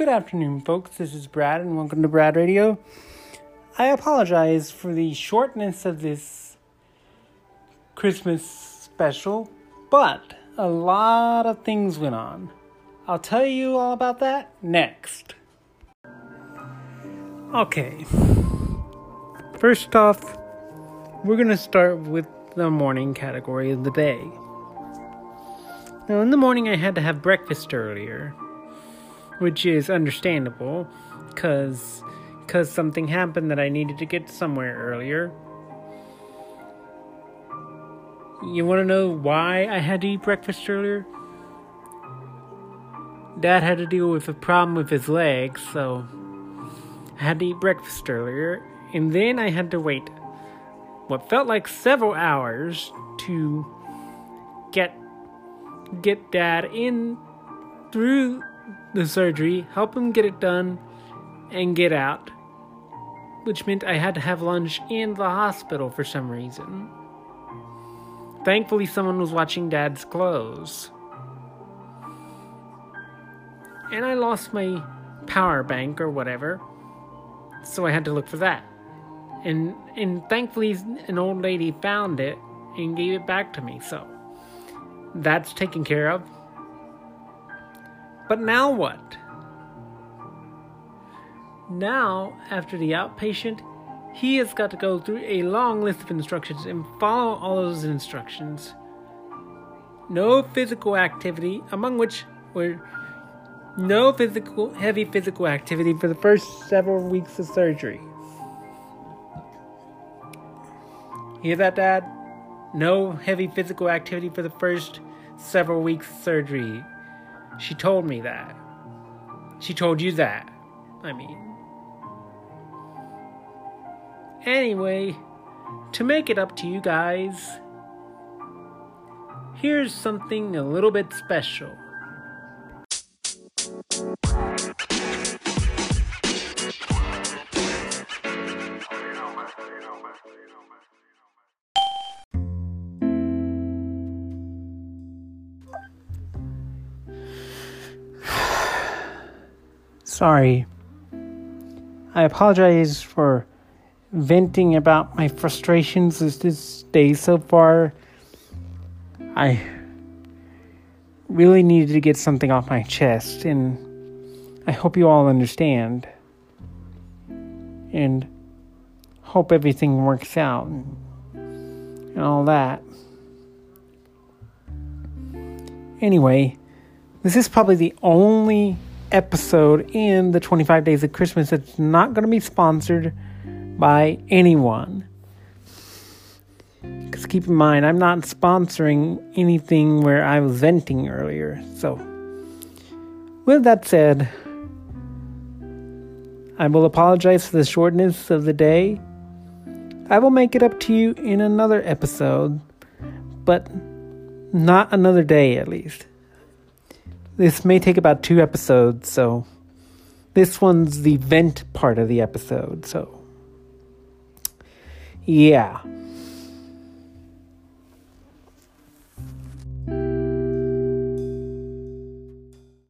Good afternoon, folks. This is Brad, and welcome to Brad Radio. I apologize for the shortness of this Christmas special, but a lot of things went on. I'll tell you all about that next. Okay. First off, we're going to start with the morning category of the day. Now, in the morning, I had to have breakfast earlier, which is understandable because because something happened that I needed to get somewhere earlier. You want to know why I had to eat breakfast earlier? Dad had to deal with a problem with his leg, so I had to eat breakfast earlier, and then I had to wait what felt like several hours to get get dad in through the surgery, help him get it done, and get out. Which meant I had to have lunch in the hospital for some reason. Thankfully, someone was watching dad's clothes. And I lost my power bank or whatever, so I had to look for that. And and thankfully an old lady found it and gave it back to me. So that's taken care of. But now what? Now, after the outpatient, he has got to go through a long list of instructions and follow all those instructions. No physical activity, among which were no physical, heavy physical activity for the first several weeks of surgery. Hear that, Dad? No heavy physical activity for the first several weeks of surgery. She told me that. She told you that. I mean. Anyway, to make it up to you guys, here's something a little bit special. Sorry. I apologize for venting about my frustrations this day so far. I really needed to get something off my chest, and I hope you all understand. And hope everything works out and, all that. Anyway, this is probably the only episode in the 25 Days of Christmas that's not going to be sponsored by anyone. Because keep in mind, I'm not sponsoring anything where I was venting earlier. So, with that said, I will apologize for the shortness of the day. I will make it up to you in another episode, but not another day at least. This may take about two episodes, so this one's the vent part of the episode, so yeah.